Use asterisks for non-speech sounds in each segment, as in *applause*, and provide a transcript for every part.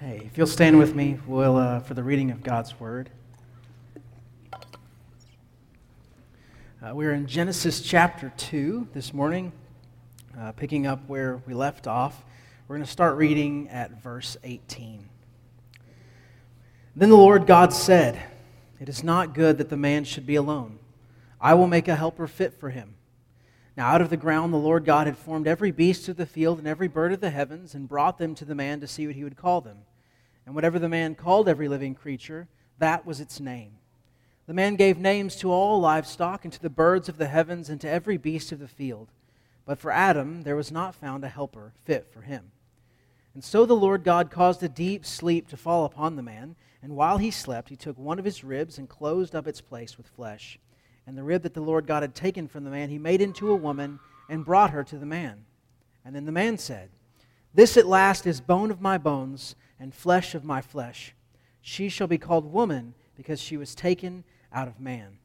Hey, if you'll stand with me, we'll, uh, for the reading of God's Word. Uh, we're in Genesis chapter 2 this morning, uh, picking up where we left off. We're going to start reading at verse 18. Then the Lord God said, It is not good that the man should be alone. I will make a helper fit for him. Now, out of the ground, the Lord God had formed every beast of the field and every bird of the heavens and brought them to the man to see what he would call them. And whatever the man called every living creature, that was its name. The man gave names to all livestock and to the birds of the heavens and to every beast of the field. But for Adam, there was not found a helper fit for him. And so the Lord God caused a deep sleep to fall upon the man, and while he slept, he took one of his ribs and closed up its place with flesh. And the rib that the Lord God had taken from the man, he made into a woman and brought her to the man. And then the man said, This at last is bone of my bones and flesh of my flesh. She shall be called woman because she was taken out of man.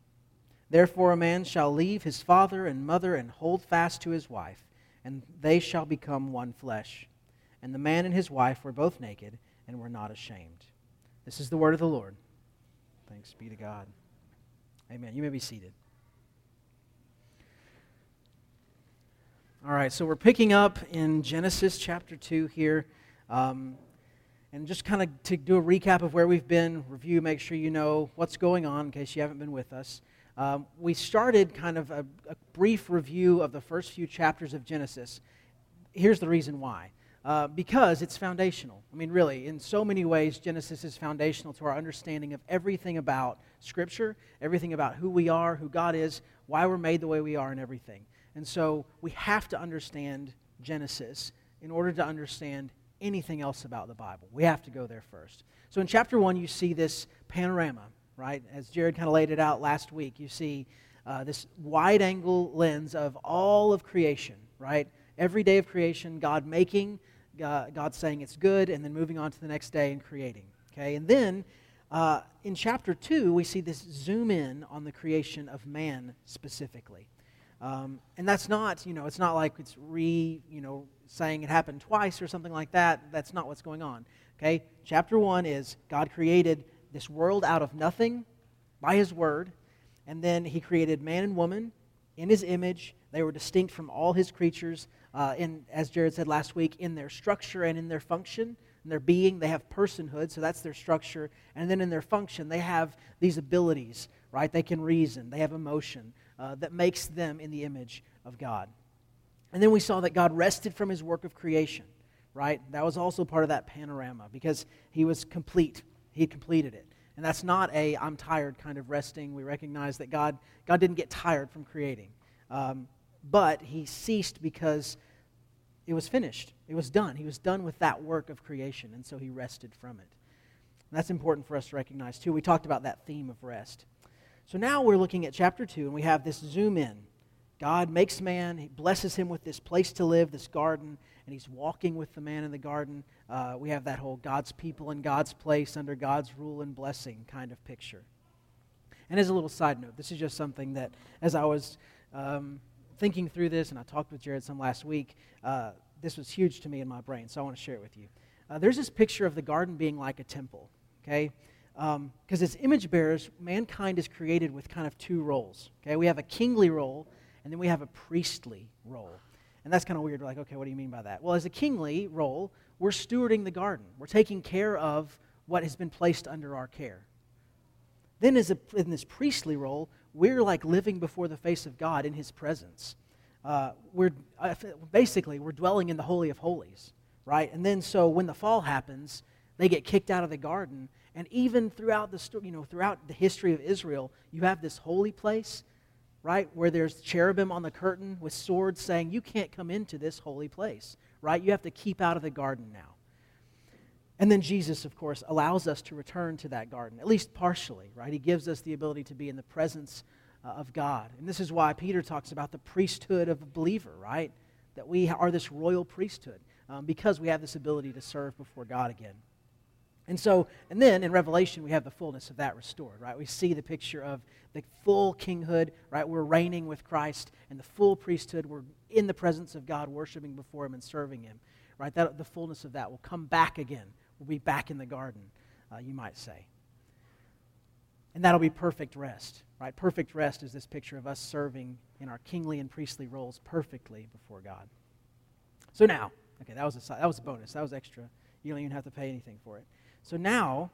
Therefore, a man shall leave his father and mother and hold fast to his wife, and they shall become one flesh. And the man and his wife were both naked and were not ashamed. This is the word of the Lord. Thanks be to God. Amen. You may be seated. All right, so we're picking up in Genesis chapter 2 here. Um, and just kind of to do a recap of where we've been, review, make sure you know what's going on in case you haven't been with us. Um, we started kind of a, a, brief review of the first few chapters of Genesis. Here's the reason why. Uh, because it's foundational. I mean, really, in so many ways, Genesis is foundational to our understanding of everything about Scripture, everything about who we are, who God is, why we're made the way we are, and everything. And so we have to understand Genesis in order to understand anything else about the Bible. We have to go there first. So in chapter 1, you see this panorama, right? As Jared kind of laid it out last week, you see uh, this wide angle lens of all of creation, right? Every day of creation, God making God, God saying it's good, and then moving on to the next day and creating. Okay, and then uh, in chapter two, we see this zoom in on the creation of man specifically. Um, and that's not, you know, it's not like it's re, you know, saying it happened twice or something like that. That's not what's going on. Okay? Chapter 1 is God created this world out of nothing by his word, and then he created man and woman in his image. They were distinct from all his creatures uh, in, as Jared said last week, in their structure and in their function, in their being. They have personhood, so that's their structure. And then in their function, they have these abilities, right? They can reason, they have emotion uh, that makes them in the image of God. And then we saw that God rested from his work of creation, right? That was also part of that panorama because he was complete. He completed it. And that's not a I'm tired kind of resting. We recognize that God, God didn't get tired from creating. Um, but he ceased because it was finished. It was done. He was done with that work of creation, and so he rested from it. And that's important for us to recognize, too. We talked about that theme of rest. So now we're looking at chapter 2, and we have this zoom in. God makes man, he blesses him with this place to live, this garden, and he's walking with the man in the garden. Uh, we have that whole God's people in God's place under God's rule and blessing kind of picture. And as a little side note, this is just something that, as I was um, thinking through this, and I talked with Jared some last week, uh, this was huge to me in my brain, so I want to share it with you. Uh, there's this picture of the garden being like a temple, okay? Because um, as image bearers, mankind is created with kind of two roles, okay? We have a kingly role, and then we have a priestly role. And that's kind of weird. We're like, okay, what do you mean by that? Well, as a kingly role, we're stewarding the garden. We're taking care of what has been placed under our care. Then, as a, in this priestly role, we're like living before the face of God in His presence. Uh, we're basically we're dwelling in the holy of holies, right? And then so when the fall happens, they get kicked out of the garden. And even throughout the you know throughout the history of Israel, you have this holy place, right, where there's cherubim on the curtain with swords saying, "You can't come into this holy place." Right? You have to keep out of the garden now. And then Jesus, of course, allows us to return to that garden, at least partially, right? He gives us the ability to be in the presence uh, of God. And this is why Peter talks about the priesthood of a believer, right? That we are this royal priesthood um, because we have this ability to serve before God again. And so, and then in Revelation, we have the fullness of that restored, right? We see the picture of the full kinghood, right? We're reigning with Christ and the full priesthood. We're in the presence of God, worshiping before Him and serving Him, right? That, the fullness of that will come back again We'll be back in the garden, uh, you might say. And that'll be perfect rest, right? Perfect rest is this picture of us serving in our kingly and priestly roles perfectly before God. So now, okay, that was a, that was a bonus. That was extra. You don't even have to pay anything for it. So now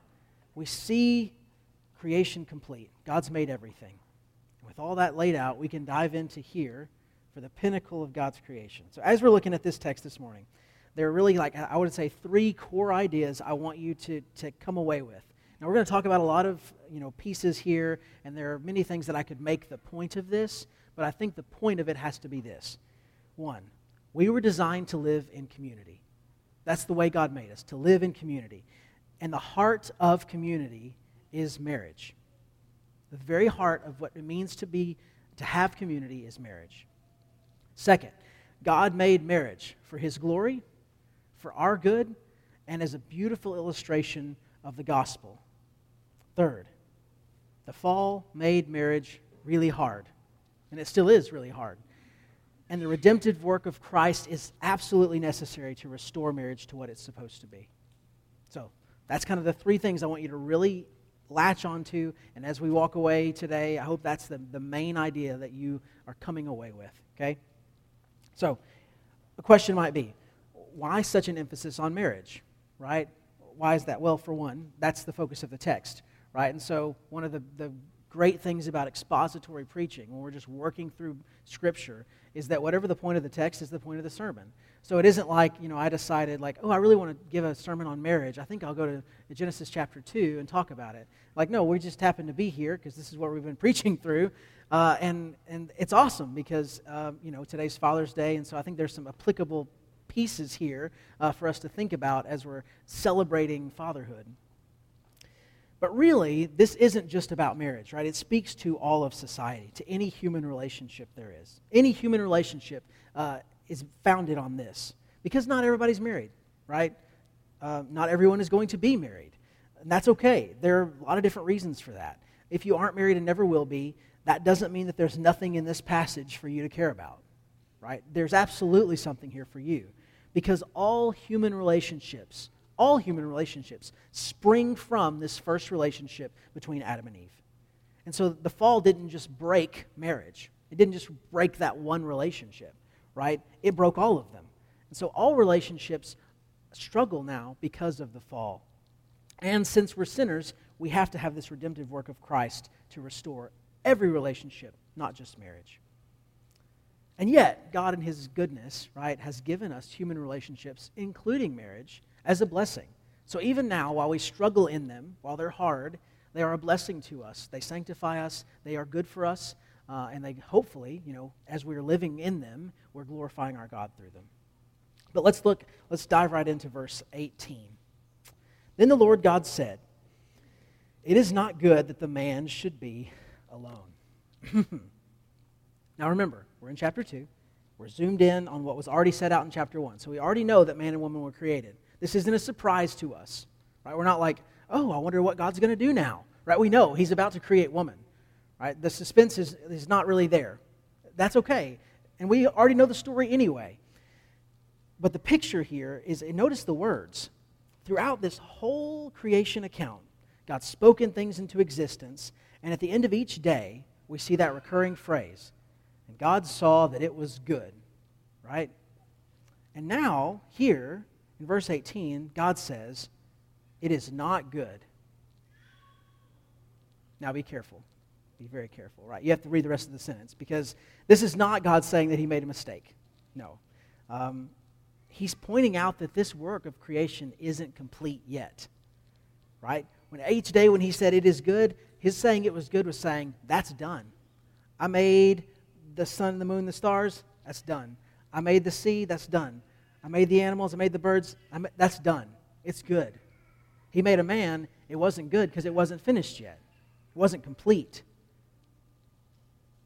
we see creation complete. God's made everything. With all that laid out, we can dive into here for the pinnacle of God's creation. So as we're looking at this text this morning, there are really like I would say three core ideas I want you to, to come away with. Now we're going to talk about a lot of you know pieces here, and there are many things that I could make the point of this, but I think the point of it has to be this. One, we were designed to live in community. That's the way God made us, to live in community. And the heart of community is marriage. The very heart of what it means to be to have community is marriage. Second, God made marriage for his glory, for our good, and as a beautiful illustration of the gospel. Third, the fall made marriage really hard, and it still is really hard. And the redemptive work of Christ is absolutely necessary to restore marriage to what it's supposed to be. So, that's kind of the three things I want you to really latch onto. And as we walk away today, I hope that's the, the main idea that you are coming away with. Okay? So, a question might be why such an emphasis on marriage? Right? Why is that? Well, for one, that's the focus of the text. Right? And so, one of the, the great things about expository preaching, when we're just working through Scripture, is that whatever the point of the text is the point of the sermon. So it isn't like, you know, I decided, like, oh, I really want to give a sermon on marriage. I think I'll go to Genesis chapter 2 and talk about it. Like, no, we just happen to be here because this is what we've been *laughs* preaching through. Uh, and, and it's awesome because, uh, you know, today's Father's Day. And so I think there's some applicable pieces here uh, for us to think about as we're celebrating fatherhood. But really, this isn't just about marriage, right? It speaks to all of society, to any human relationship there is. Any human relationship uh, is founded on this. Because not everybody's married, right? Uh, not everyone is going to be married. And that's okay. There are a lot of different reasons for that. If you aren't married and never will be, that doesn't mean that there's nothing in this passage for you to care about, right? There's absolutely something here for you. Because all human relationships, all human relationships spring from this first relationship between Adam and Eve. And so the fall didn't just break marriage, it didn't just break that one relationship, right? It broke all of them. And so all relationships struggle now because of the fall. And since we're sinners, we have to have this redemptive work of Christ to restore every relationship, not just marriage. And yet, God, in His goodness, right, has given us human relationships, including marriage, as a blessing. So even now, while we struggle in them, while they're hard, they are a blessing to us. They sanctify us, they are good for us, uh, and they hopefully, you know, as we're living in them, we're glorifying our God through them. But let's look, let's dive right into verse 18. Then the Lord God said, It is not good that the man should be alone. *laughs* now remember, we're in chapter 2. We're zoomed in on what was already set out in chapter 1. So we already know that man and woman were created. This isn't a surprise to us, right? We're not like, oh, I wonder what God's going to do now, right? We know He's about to create woman, right? The suspense is, is not really there. That's okay. And we already know the story anyway. But the picture here is notice the words. Throughout this whole creation account, God's spoken things into existence, and at the end of each day, we see that recurring phrase. And God saw that it was good, right? And now, here, in verse 18, God says, It is not good. Now be careful. Be very careful, right? You have to read the rest of the sentence because this is not God saying that he made a mistake. No. Um, he's pointing out that this work of creation isn't complete yet, right? When each day when he said it is good, his saying it was good was saying, That's done. I made the sun, the moon, the stars, that's done. I made the sea, that's done. I made the animals, I made the birds, made, that's done. It's good. He made a man, it wasn't good because it wasn't finished yet, it wasn't complete.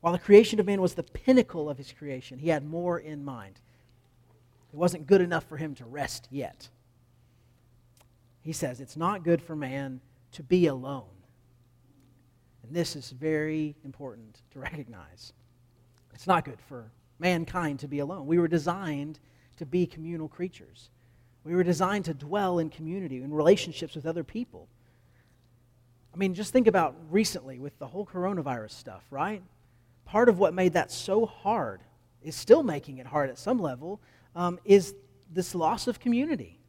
While the creation of man was the pinnacle of his creation, he had more in mind. It wasn't good enough for him to rest yet. He says it's not good for man to be alone. And this is very important to recognize. It's not good for mankind to be alone. We were designed to be communal creatures. We were designed to dwell in community, in relationships with other people. I mean, just think about recently with the whole coronavirus stuff, right? Part of what made that so hard, is still making it hard at some level, um, is this loss of community.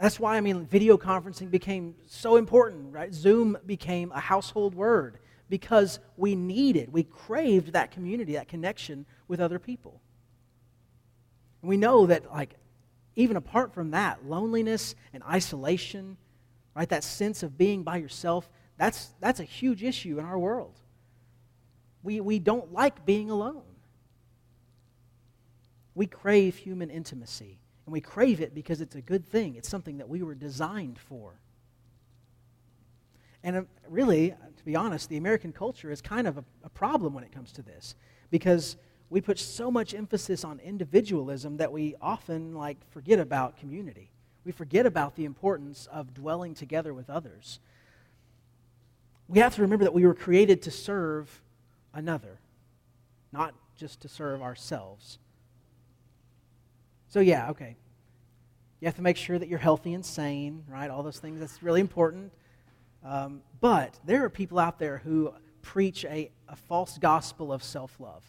That's why, I mean, video conferencing became so important, right? Zoom became a household word because we needed, we craved that community, that connection with other people. And we know that, like, even apart from that, loneliness and isolation, right, that sense of being by yourself, that's, that's a huge issue in our world. We, we don't like being alone. We crave human intimacy. And we crave it because it's a good thing. It's something that we were designed for. And uh, really, to be honest, the American culture is kind of a, a, problem when it comes to this because we put so much emphasis on individualism that we often like forget about community. We forget about the importance of dwelling together with others. We have to remember that we were created to serve another, not just to serve ourselves. So, yeah, okay. You have to make sure that you're healthy and sane, right? All those things, that's really important. Um, but there are people out there who preach a, a false gospel of self love.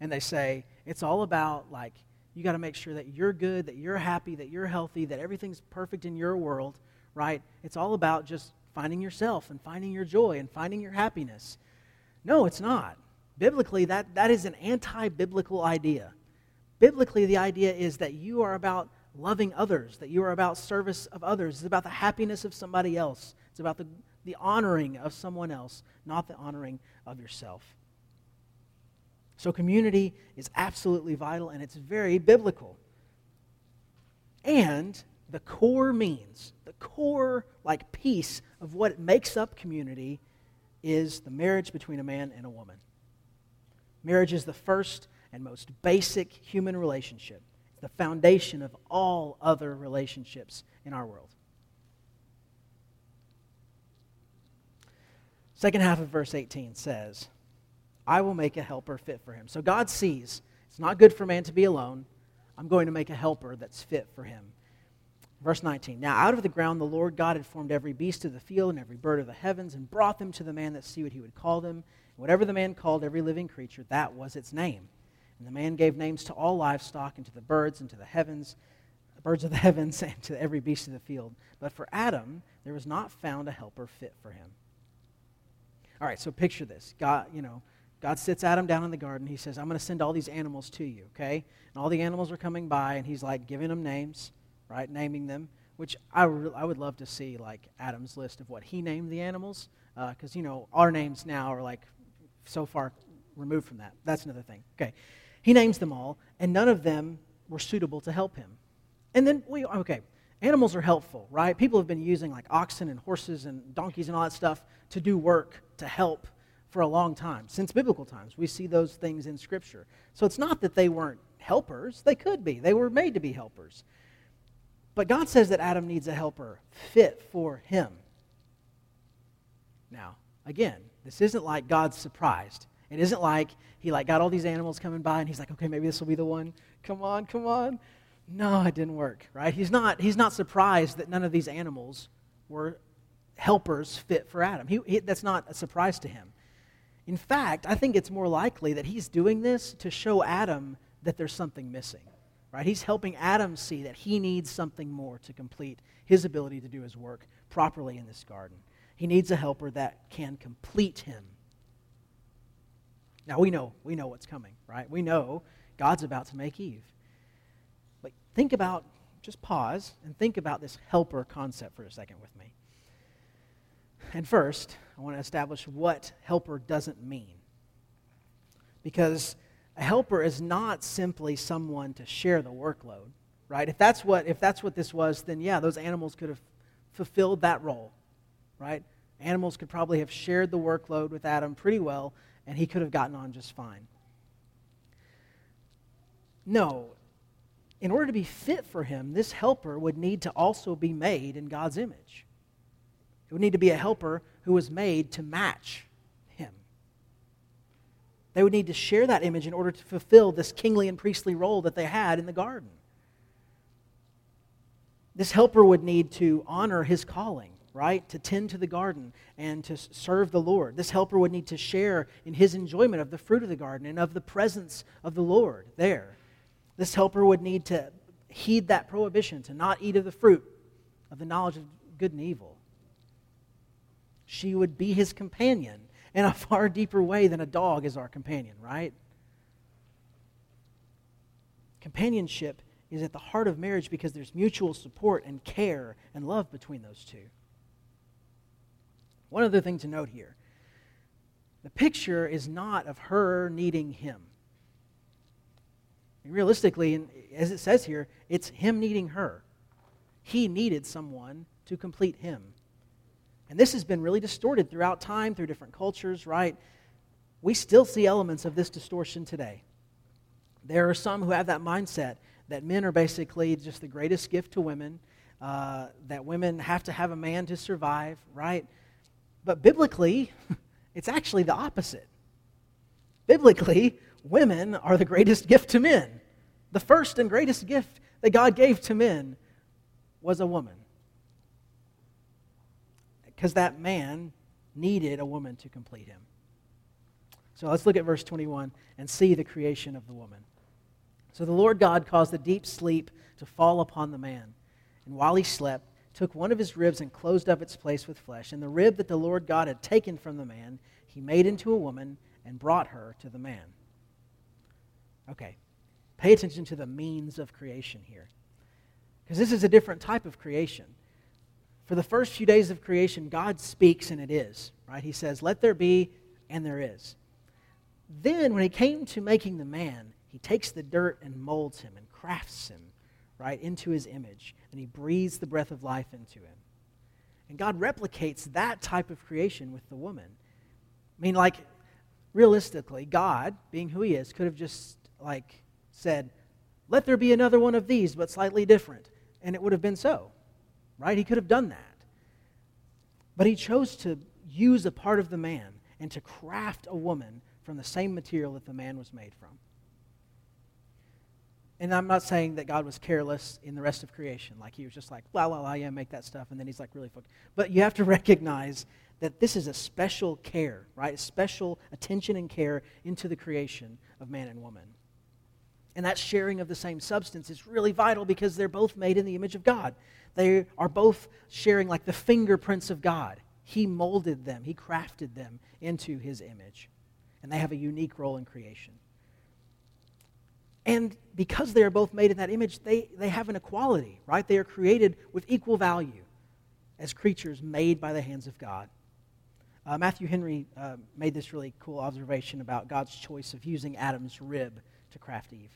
And they say it's all about, like, you got to make sure that you're good, that you're happy, that you're healthy, that everything's perfect in your world, right? It's all about just finding yourself and finding your joy and finding your happiness. No, it's not. Biblically, that, that is an anti biblical idea. Biblically, the idea is that you are about loving others, that you are about service of others. It's about the happiness of somebody else. It's about the, the honoring of someone else, not the honoring of yourself. So, community is absolutely vital and it's very biblical. And the core means, the core, like, piece of what makes up community is the marriage between a man and a woman. Marriage is the first and most basic human relationship. The foundation of all other relationships in our world. Second half of verse 18 says, I will make a helper fit for him. So God sees it's not good for man to be alone. I'm going to make a helper that's fit for him. Verse 19 Now out of the ground the Lord God had formed every beast of the field and every bird of the heavens and brought them to the man that see what he would call them. Whatever the man called every living creature, that was its name. And the man gave names to all livestock and to the birds and to the heavens, the birds of the *laughs* heavens and to every beast of the field. But for Adam, there was not found a helper fit for him. All right, so picture this. God, you know, God sits Adam down in the garden. He says, I'm going to send all these animals to you, okay? And all the animals are coming by, and he's like giving them names, right? Naming them, which I, re- I would love to see, like, Adam's list of what he named the animals. Because, uh, you know, our names now are like so far removed from that. That's another thing. Okay. He names them all, and none of them were suitable to help him. And then, we, okay, animals are helpful, right? People have been using like oxen and horses and donkeys and all that stuff to do work, to help for a long time. Since biblical times, we see those things in Scripture. So it's not that they weren't helpers, they could be. They were made to be helpers. But God says that Adam needs a helper fit for him. Now, again, this isn't like God's surprised. It isn't like he like got all these animals coming by and he's like, okay, maybe this will be the one. Come on, come on. No, it didn't work, right? He's not, he's not surprised that none of these animals were helpers fit for Adam. He, he, that's not a surprise to him. In fact, I think it's more likely that he's doing this to show Adam that there's something missing. Right? He's helping Adam see that he needs something more to complete his ability to do his work properly in this garden. He needs a helper that can complete him now we know, we know what's coming, right? We know God's about to make Eve. But think about, just pause and think about this helper concept for a second with me. And first, I want to establish what helper doesn't mean. Because a helper is not simply someone to share the workload, right? If that's what, if that's what this was, then yeah, those animals could have fulfilled that role, right? Animals could probably have shared the workload with Adam pretty well, and he could have gotten on just fine. No, in order to be fit for him, this helper would need to also be made in God's image. It would need to be a helper who was made to match him. They would need to share that image in order to fulfill this kingly and priestly role that they had in the garden. this helper would need to honor his calling, right? To tend to the garden and to serve the Lord. This helper would need to share in his enjoyment of the fruit of the garden and of the presence of the Lord there. This helper would need to heed that prohibition to not eat of the fruit of the knowledge of good and evil. She would be his companion in a *laughs* far deeper way than a dog is our companion, right? Companionship is at the heart of marriage because there's mutual support and care and love between those two. One other thing to note here the picture is not of her needing him. And realistically, as it says here, it's him needing her. He needed someone to complete him. And this has been really distorted throughout time, through different cultures, right? We still see elements of this distortion today. There are some who have that mindset that men are basically just the greatest gift to women, uh, that women have to have a man to survive, right? But biblically, *laughs* it's actually the opposite. Biblically, women are the greatest gift to men. The first and greatest gift that God gave to men was a woman. Because that man needed a woman to complete him. So let's look at verse 21 and see the creation of the woman. So the Lord God caused a deep sleep to fall upon the man. And while he slept, took one of his ribs and closed up its place with flesh. And the rib that the Lord God had taken from the man, he made into a woman and brought her to the man. Okay, pay attention to the means of creation here. Because this is a different type of creation. For the first few days of creation, God speaks and it is, right? He says, Let there be, and there is. Then, when he came to making the man, he takes the dirt and molds him and crafts him, right, into his image. And he breathes the breath of life into him. And God replicates that type of creation with the woman. I mean, like, realistically, God, being who he is, could have just, like, said, let there be another one of these, but slightly different. And it would have been so, right? He could have done that. But he chose to use a part of the man and to craft a woman from the same material that the man was made from. And I'm not saying that God was careless in the rest of creation. Like he was just like, la, la, la, yeah, make that stuff. And then he's like, really focused. But you have to *laughs* recognize that this is a special care, right? A special attention and care into the creation of man and woman. And that sharing of the same substance is really vital because they're both made in the image of God. They are both sharing like the fingerprints of God. He molded them, He crafted them into His image. And they have a unique role in creation. And because they are both made in that image, they, they have an equality, right? They are created with equal value as creatures made by the hands of God. Uh, Matthew Henry uh, made this really cool observation about God's choice of using Adam's rib to craft Eve.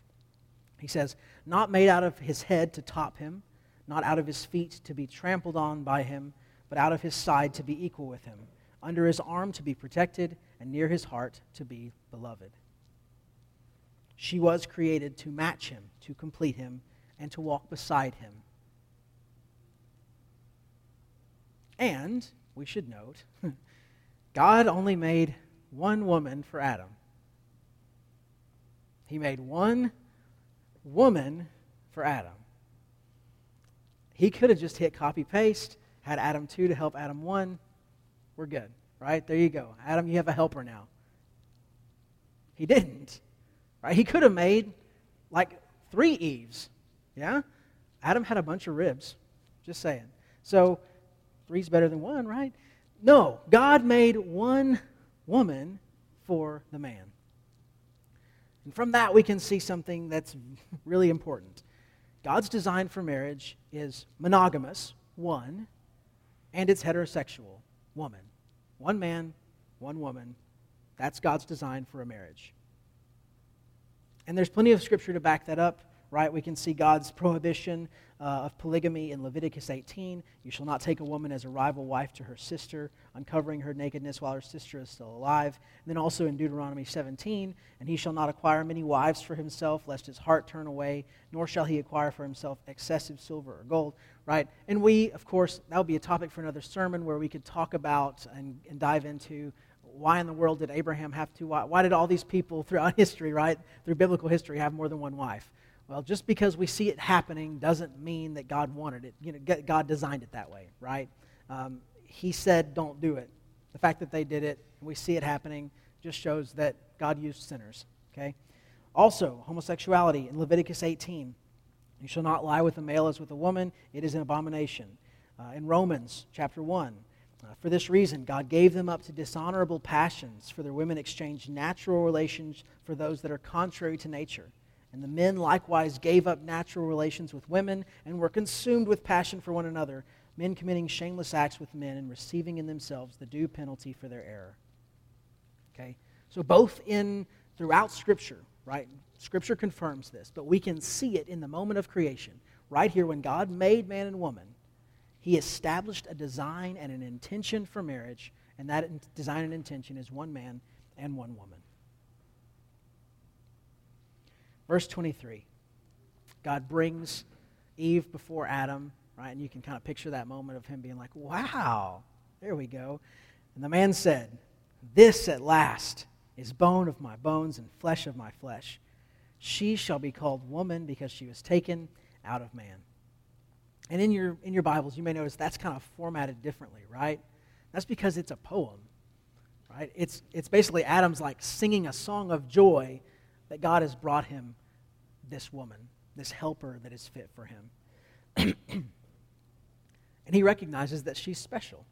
He says, Not made out of his head to top him, not out of his feet to be trampled on by him, but out of his side to be equal with him, under his arm to be protected, and near his heart to be beloved. She was created to match him, to complete him, and to walk beside him. And, we should note, *laughs* God only made one woman for Adam. He made one woman for Adam. He could have just hit copy paste, had Adam 2 to help Adam 1. We're good, right? There you go. Adam, you have a helper now. He didn't. Right? He could have made like three Eves. Yeah? Adam had a bunch of ribs. Just saying. So three's better than one, right? No, God made one woman for the man. And from that, we can see something that's *laughs* really important. God's design for marriage is monogamous, one, and it's heterosexual, woman. One man, one woman. That's God's design for a marriage. And there's plenty of scripture to back that up, right? We can see God's prohibition uh, of polygamy in Leviticus 18. You shall not take a woman as a rival wife to her sister, uncovering her nakedness while her sister is still alive. And then also in Deuteronomy 17, and he shall not acquire many wives for himself, lest his heart turn away, nor shall he acquire for himself excessive silver or gold, right? And we, of course, that would be a topic for another sermon where we could talk about and, and dive into why in the world did Abraham have to? Why, why did all these people throughout *laughs* history, right, through biblical history, have more than one wife? Well, just because we see it happening doesn't mean that God wanted it. You know, God designed it that way, right? Um, he said, don't do it. The fact that they did it, and we see it happening, just shows that God used sinners, okay? Also, homosexuality in Leviticus 18. You shall not lie with a male as with a woman, it is an abomination. Uh, in Romans chapter 1, uh, Uh, for this reason, God gave them up to dishonorable passions, for their women exchanged natural relations for those that are contrary to nature. And the men likewise gave up natural relations with women and were consumed with passion for one another, men committing shameless acts with men and receiving in themselves the due penalty for their error. Okay? So both in throughout scripture, right? Scripture confirms this, but we can see it in the moment of creation. Right here when God made man and woman, he established a design and an intention for marriage, and that design and intention is one man and one woman. Verse 23 God brings Eve before Adam, right? And you can kind of picture that moment of him being like, wow, there we go. And the man said, This at last is bone of my bones and flesh of my flesh. She shall be called woman because she was taken out of man. And in your, in your Bibles, you may notice that's kind of formatted differently, right? That's because it's a poem, right? It's, it's basically Adam's like singing a song of joy that God has brought him this woman, this helper that is fit for him. *clears throat* and he recognizes that she's special,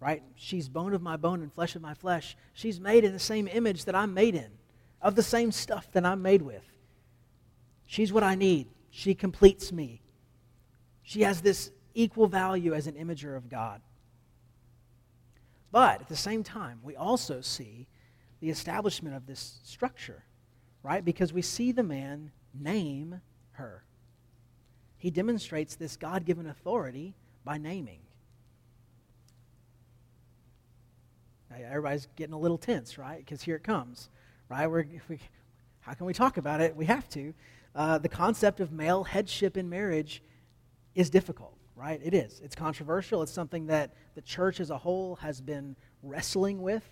right? She's bone of my bone and flesh of my flesh. She's made in the same image that I'm made in, of the same stuff that I'm made with. She's what I need. She completes me. She has this equal value as an imager of God. But at the same time, we also see the establishment of this structure, right? Because we see the man name her. He demonstrates this God given authority by naming. Everybody's getting a little tense, right? Because here it comes, right? We're, we, how can we talk about it? We have to. Uh, the concept of male headship in marriage is difficult, right? It is. It's controversial. It's something that the church as a whole has been wrestling with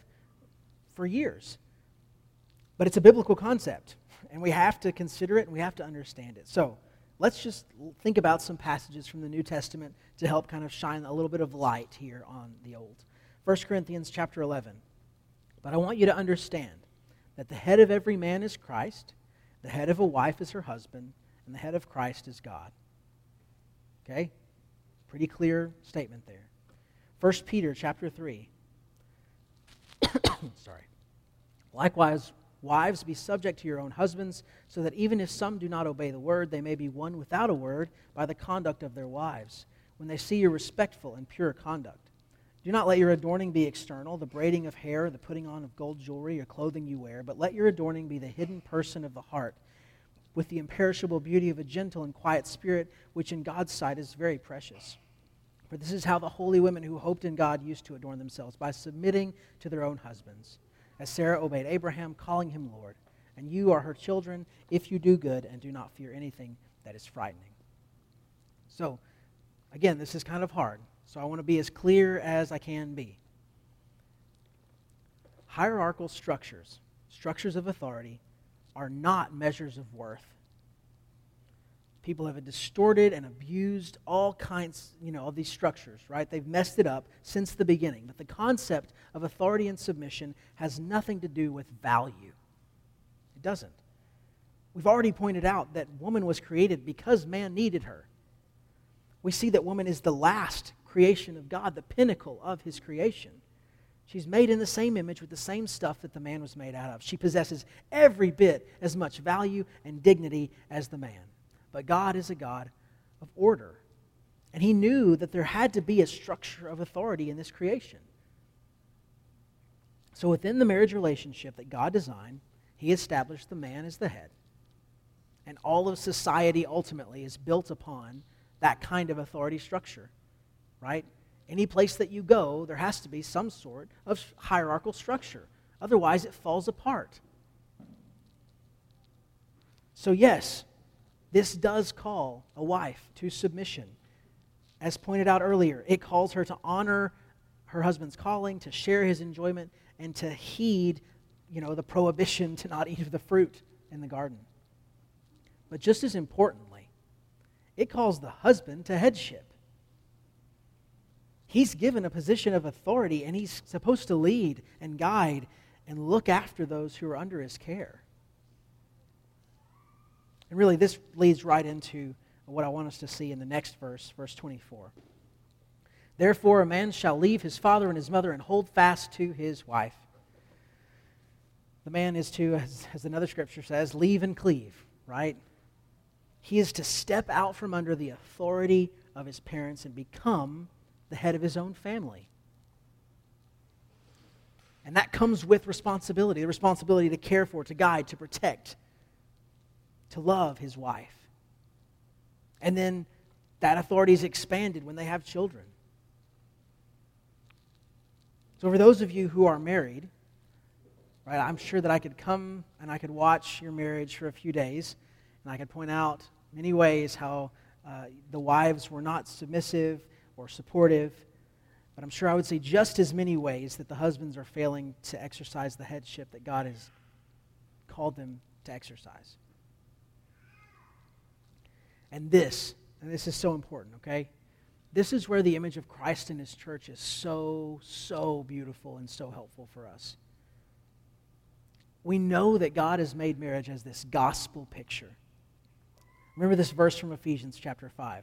for years. But it's a biblical concept, and we have to consider it and we have to understand it. So let's just think about some passages from the New Testament to help kind of shine a little bit of light here on the Old. 1 Corinthians chapter 11. But I want you to understand that the head of every man is Christ, the head of a wife is her husband, and the head of Christ is God. Okay? Pretty clear statement there. 1 Peter chapter 3. *coughs* Sorry. Likewise, wives, be subject to your own husbands, so that even if some do not obey the word, they may be won without a word by the conduct of their wives, when they see your respectful and pure conduct. Do not let your adorning be external, the braiding of hair, the putting on of gold jewelry, or clothing you wear, but let your adorning be the hidden person of the heart with the imperishable beauty of a gentle and quiet spirit, which in God's sight is very precious. For this is how the holy women who hoped in God used to adorn themselves, by submitting to their own husbands, as Sarah obeyed Abraham, calling him Lord. And you are her children if you do good and do not fear anything that is frightening. So, again, this is kind of hard, so I want to be as clear as I can be. Hierarchical structures, structures of authority, are not measures of worth. People have distorted and abused all kinds, you know, of these structures, right? They've messed it up since the beginning. But the concept of authority and submission has nothing to do with value. It doesn't. We've already pointed out that woman was created because man needed her. We see that woman is the last creation of God, the pinnacle of his creation. She's made in the same image with the same stuff that the man was made out of. She possesses every bit as much value and dignity as the man. But God is a God of order. And he knew that there had to be a structure of authority in this creation. So within the marriage relationship that God designed, he established the man as the head. And all of society ultimately is built upon that kind of authority structure, right? Any place that you go, there has to be some sort of hierarchical structure. Otherwise, it falls apart. So, yes, this does call a wife to submission. As pointed out earlier, it calls her to honor her husband's calling, to share his enjoyment, and to heed, you know, the prohibition to not eat of the fruit in the garden. But just as importantly, it calls the husband to headship. He's given a position of authority and he's supposed to lead and guide and look after those who are under his care. And really, this leads right into what I want us to see in the next verse, verse 24. Therefore, a man shall leave his father and his mother and hold fast to his wife. The man is to, as, as another scripture says, leave and cleave, right? He is to step out from under the authority of his parents and become the head of his own family. And that comes with responsibility the responsibility to care for, to guide, to protect, to love his wife. And then that authority is expanded when they have children. So, for those of you who are married, right, I'm sure that I could come and I could watch your marriage for a few days, and I could point out many ways how uh, the wives were not submissive or supportive. But I'm sure I would say just as many ways that the husbands are failing to exercise the headship that God has called them to exercise. And this, and this is so important, okay? This is where the image of Christ in his church is so, so beautiful and so helpful for us. We know that God has made marriage as this gospel picture. Remember this verse from Ephesians chapter 5.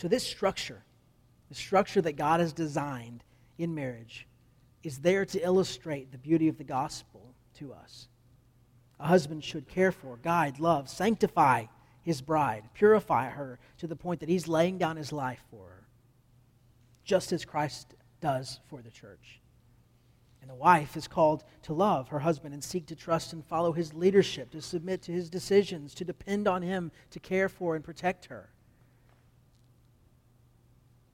So, this structure, the structure that God has designed in marriage, is there to illustrate the beauty of the gospel to us a husband should care for, guide, love, sanctify his bride, purify her to the point that he's laying down his life for her, just as Christ does for the church. And the wife is called to love her husband and seek to trust and follow his leadership, to submit to his decisions, to depend on him to care for and protect her.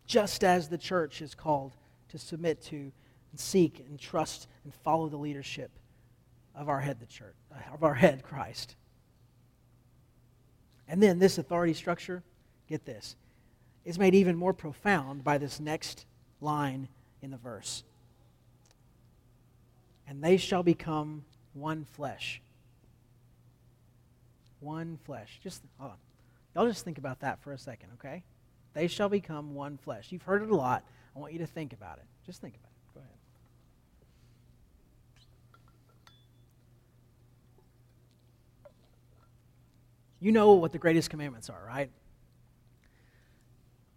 Just as the church is called to submit to and seek and trust and follow the leadership of our head, the church, of our head, Christ. And then this authority structure, get this, is made even more profound by this next line in the verse. And they shall become one flesh. One flesh. Just hold on. Y'all just think about that for a second, okay? They shall become one flesh. You've heard it a lot. I want you to think about it. Just think about it. Go ahead. You know what the greatest commandments are, right?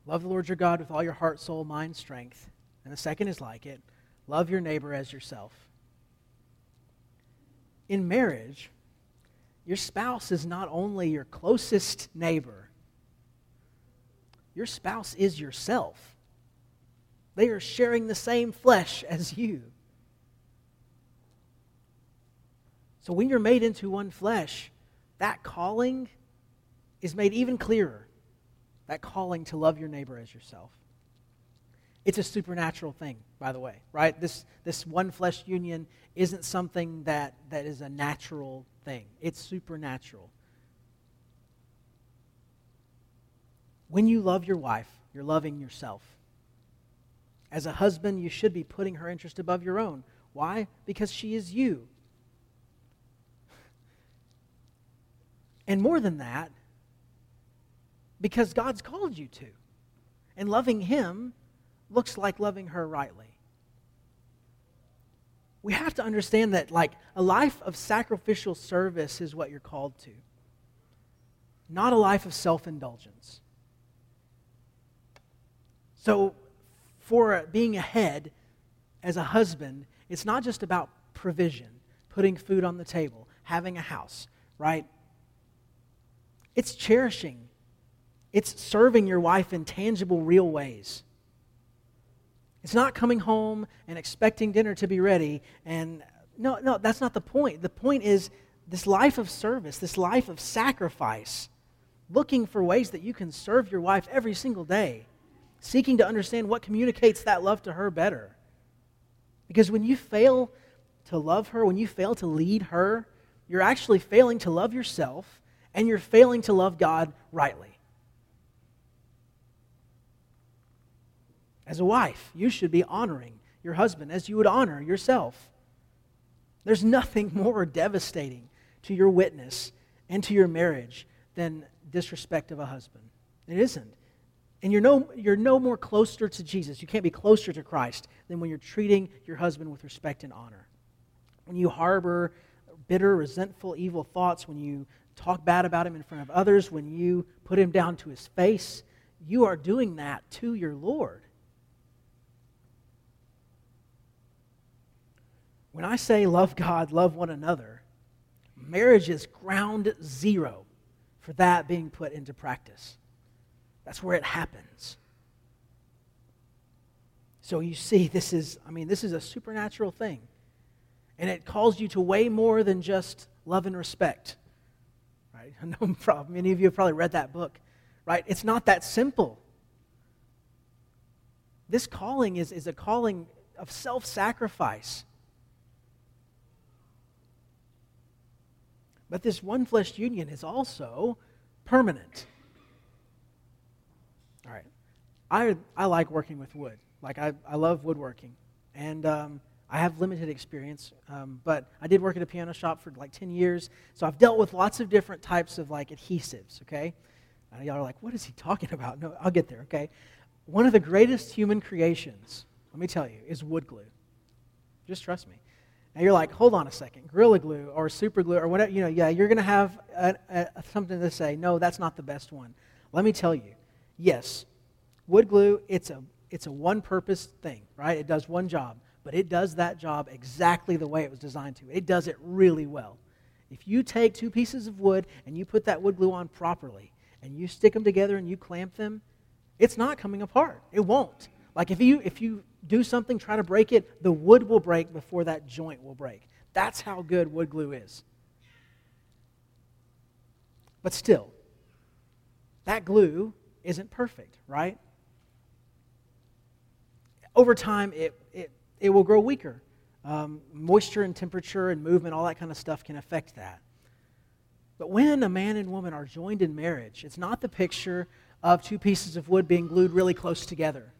Love the Lord your God with all your heart, soul, mind, strength. And the second is like it love your neighbor as yourself. In marriage, your spouse is not only your closest neighbor, your spouse is yourself. They are sharing the same flesh *laughs* as you. So when you're made into one flesh, that calling is made even clearer. That calling to love your neighbor as yourself. It's a supernatural thing, by the way, right? This, this one flesh union isn't something that, that is a natural thing, it's supernatural. When you love your wife, you're loving yourself. As a husband, you should be putting her interest above your own. Why? Because she is you. And more than that, because God's called you to. And loving Him looks like loving her rightly. We have to understand that, like, a life of sacrificial service is what you're called to, not a life of self indulgence. So, for being ahead as a husband, it's not just about provision, putting food on the table, having a house, right? It's cherishing, it's serving your wife in tangible, real ways. It's not coming home and expecting dinner to be ready. And no, no, that's not the point. The point is this life of service, this life of sacrifice, looking for ways that you can serve your wife every single day, seeking to understand what communicates that love to her better. Because when you fail to love her, when you fail to lead her, you're actually failing to love yourself and you're failing to love God rightly. As a wife, you should be honoring your husband as you would honor yourself. There's nothing *laughs* more devastating to your witness and to your marriage than disrespect of a husband. It isn't. And you're no, you're no more closer to Jesus. You can't be closer to Christ than when you're treating your husband with respect and honor. When you harbor bitter, resentful, evil thoughts, when you talk bad about him in front of others, when you put him down to his face, you are doing that to your Lord. When I say love God, love one another, marriage is ground zero for that being put into practice. That's where it happens. So you see, this is, I mean, this is a supernatural thing. And it calls you to way more than just love and respect. Right? *laughs* I know many of you have probably read that book. Right? It's not that simple. This calling is, is a calling of self sacrifice. But this one flesh union is also permanent. I, I like working with wood. Like, I, I love woodworking. And um, I have limited experience, um, but I did work at a piano shop for like 10 years. So I've dealt with lots of different types of like adhesives, okay? And y'all are like, what is he talking about? No, I'll get there, okay? One of the greatest human creations, let me tell you, is wood glue. Just trust me. Now you're like, hold on a second, Gorilla Glue or Super Glue or whatever, you know, yeah, you're going to have a, a, something to say, no, that's not the best one. Let me tell you, yes, wood glue, it's a, it's a one purpose thing, right? It does one job, but it does that job exactly the way it was designed to. It does it really well. If you take two pieces of wood and you put that wood glue on properly and you stick them together and you clamp them, it's not coming apart. It won't. Like if you if you do something, try to break it, the wood will break before that joint will break. That's how good wood glue is. But still, that glue isn't perfect, right? Over time, it, it, it will grow weaker. Um, moisture and temperature and movement, all that kind of stuff can affect that. But when a man and woman are joined in marriage, it's not the picture of two pieces of wood being glued really close together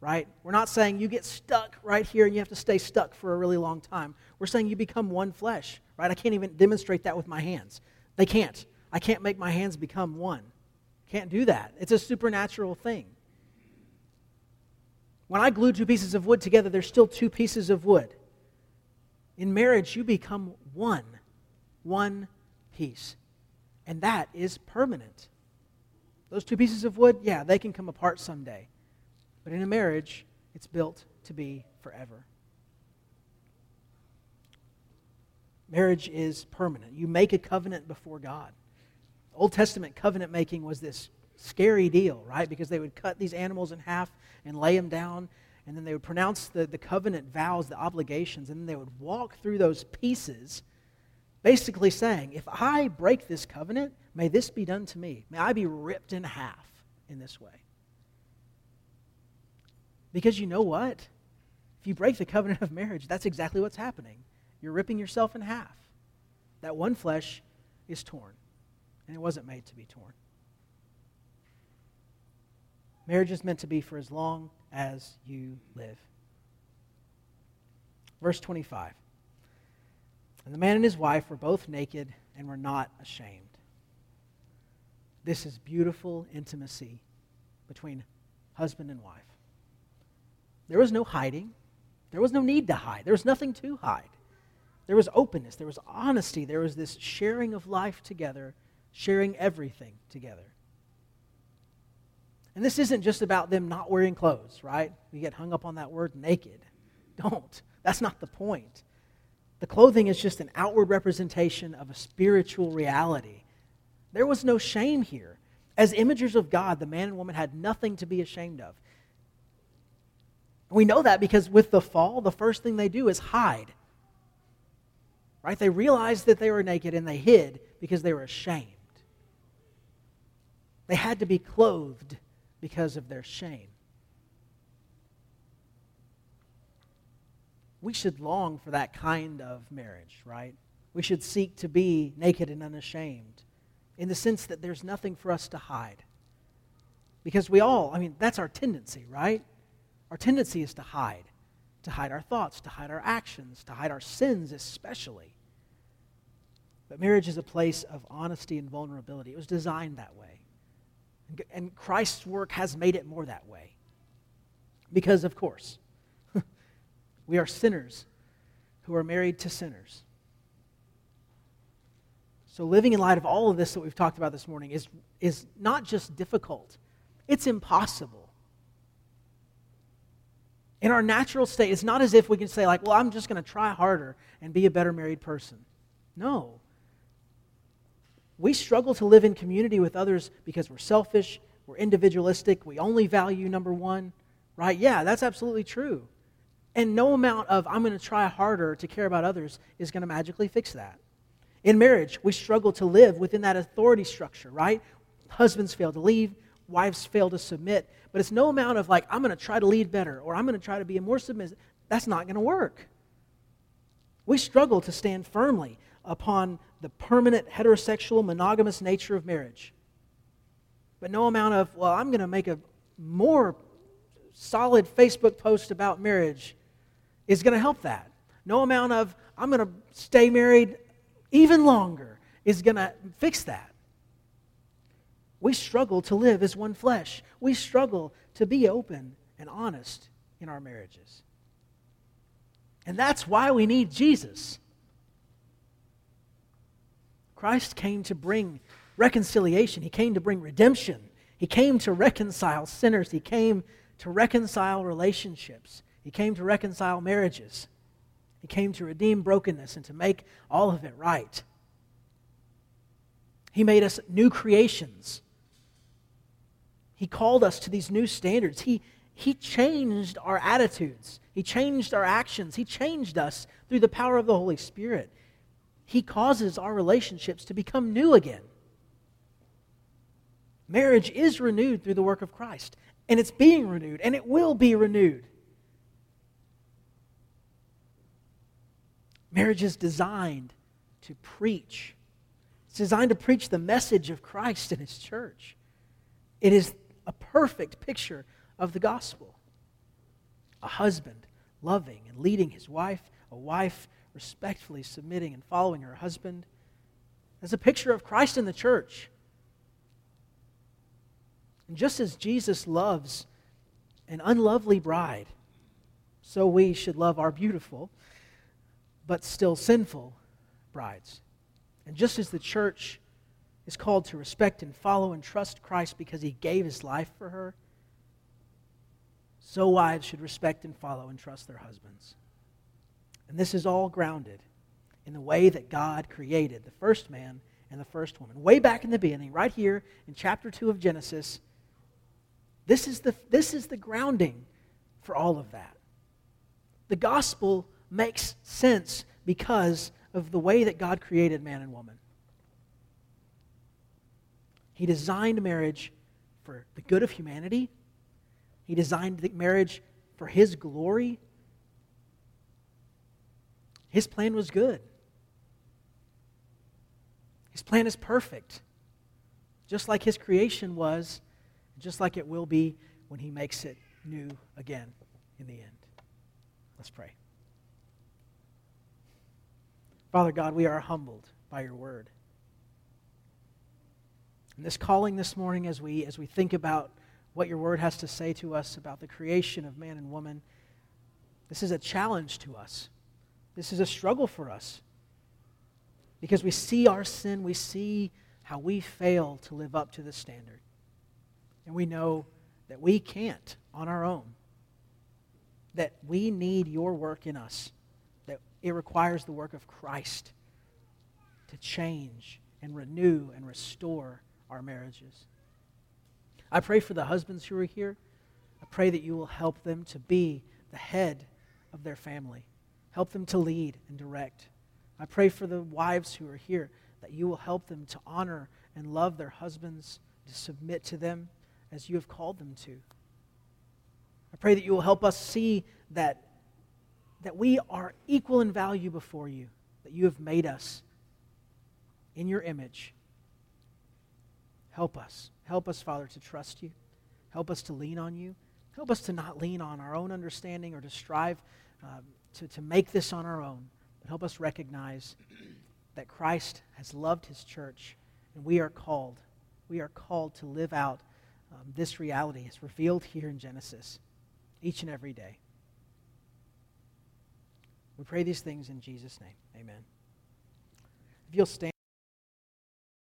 right? We're not saying you get stuck right here and you have to stay stuck for a really long time. We're saying you become one flesh, right? I can't even demonstrate that with my hands. They can't. I can't make my hands become one. Can't do that. It's a supernatural thing. When I glue two pieces of wood together, there's still two pieces of wood. In marriage, you become one, one piece. And that is permanent. Those two pieces of wood, yeah, they can come apart someday. But in a marriage, it's built to be forever. Marriage is permanent. You make a covenant before God. Old Testament covenant making was this scary deal, right? Because they would cut these animals in half and lay them down, and then they would pronounce the, the covenant vows, the obligations, and then they would walk through those pieces, basically saying, If I break this covenant, may this be done to me. May I be ripped in half in this way. Because you know what? If you break the covenant of marriage, that's exactly what's happening. You're ripping yourself in half. That one flesh is torn, and it wasn't made to be torn. Marriage is meant to be for as long as you live. Verse 25. And the man and his wife were both naked and were not ashamed. This is beautiful intimacy between husband and wife. There was no hiding. There was no need to hide. There was nothing to hide. There was openness. There was honesty. There was this sharing of life together, sharing everything together. And this isn't just about them not wearing clothes, right? We get hung up on that word naked. Don't. That's not the point. The clothing is just an outward representation of a spiritual reality. There was no shame here. As imagers of God, the man and woman had nothing to be ashamed of. We know that because with the fall, the first thing they do is hide. right? They realized that they were naked and they hid because they were ashamed. They had to be clothed because of their shame. We should long for that kind of marriage, right? We should seek to be naked and unashamed in the sense that there's nothing for us to hide. Because we all, I mean, that's our tendency, right? Our tendency is to hide, to hide our thoughts, to hide our actions, to hide our sins, especially. But marriage is a place of honesty and vulnerability. It was designed that way. And Christ's work has made it more that way. Because, of course, *laughs* we are sinners who are married to sinners. So, living in light of all of this that we've talked about this morning is, is not just difficult, it's impossible. In our natural state, it's not as if we can say, like, well, I'm just going to try harder and be a better married person. No. We struggle to live in community with others because we're selfish, we're individualistic, we only value number one, right? Yeah, that's absolutely true. And no amount of, I'm going to try harder to care about others, is going to magically fix that. In marriage, we struggle to live within that authority structure, right? Husbands fail to lead, wives fail to submit. But it's no amount of like, I'm going to try to lead better or I'm going to try to be more submissive. That's not going to work. We struggle to stand firmly upon the permanent heterosexual monogamous nature of marriage. But no amount of, well, I'm going to make a more solid Facebook post about marriage is going to help that. No amount of, I'm going to stay married even longer is going to fix that. We struggle to live as one flesh. We struggle to be open and honest in our marriages. And that's why we need Jesus. Christ came to bring reconciliation, He came to bring redemption, He came to reconcile sinners, He came to reconcile relationships, He came to reconcile marriages, He came to redeem brokenness and to make all of it right. He made us new creations. He called us to these new standards. He, he changed our attitudes. He changed our actions. He changed us through the power of the Holy Spirit. He causes our relationships to become new again. Marriage is renewed through the work of Christ, and it's being renewed, and it will be renewed. Marriage is designed to preach. It's designed to preach the message of Christ and His church. It is a perfect picture of the gospel. A husband loving and leading his wife, a wife respectfully submitting and following her husband. As a picture of Christ in the church. And just as Jesus loves an unlovely bride, so we should love our beautiful, but still sinful brides. And just as the church is called to respect and follow and trust Christ because he gave his life for her, so wives should respect and follow and trust their husbands. And this is all grounded in the way that God created the first man and the first woman. Way back in the beginning, right here in chapter 2 of Genesis, this is the, this is the grounding for all of that. The gospel makes sense because of the way that God created man and woman. He designed marriage for the good of humanity. He designed marriage for His glory. His plan was good. His plan is perfect, just like His creation was, just like it will be when He makes it new again in the end. Let's pray. Father God, we are humbled by your word. And this calling this morning, as we, as we think about what your word has to say to us about the creation of man and woman, this is a challenge to us. This is a struggle for us. Because we see our sin, we see how we fail to live up to the standard. And we know that we can't on our own. That we need your work in us. That it requires the work of Christ to change and renew and restore our marriages. I pray for the husbands who are here. I pray that you will help them to be the head of their family, help them to lead and direct. I pray for the wives who are here that you will help them to honor and love their husbands, to submit to them as you have called them to. I pray that you will help us see that, that we are equal in value before you, that you have made us in your image. Help us. Help us, Father, to trust you. Help us to lean on you. Help us to not lean on our own understanding or to strive um, to, to make this on our own, but help us recognize that Christ has loved his church and we are called. We are called to live out um, this reality as revealed here in Genesis each and every day. We pray these things in Jesus' name. Amen. If you'll stand.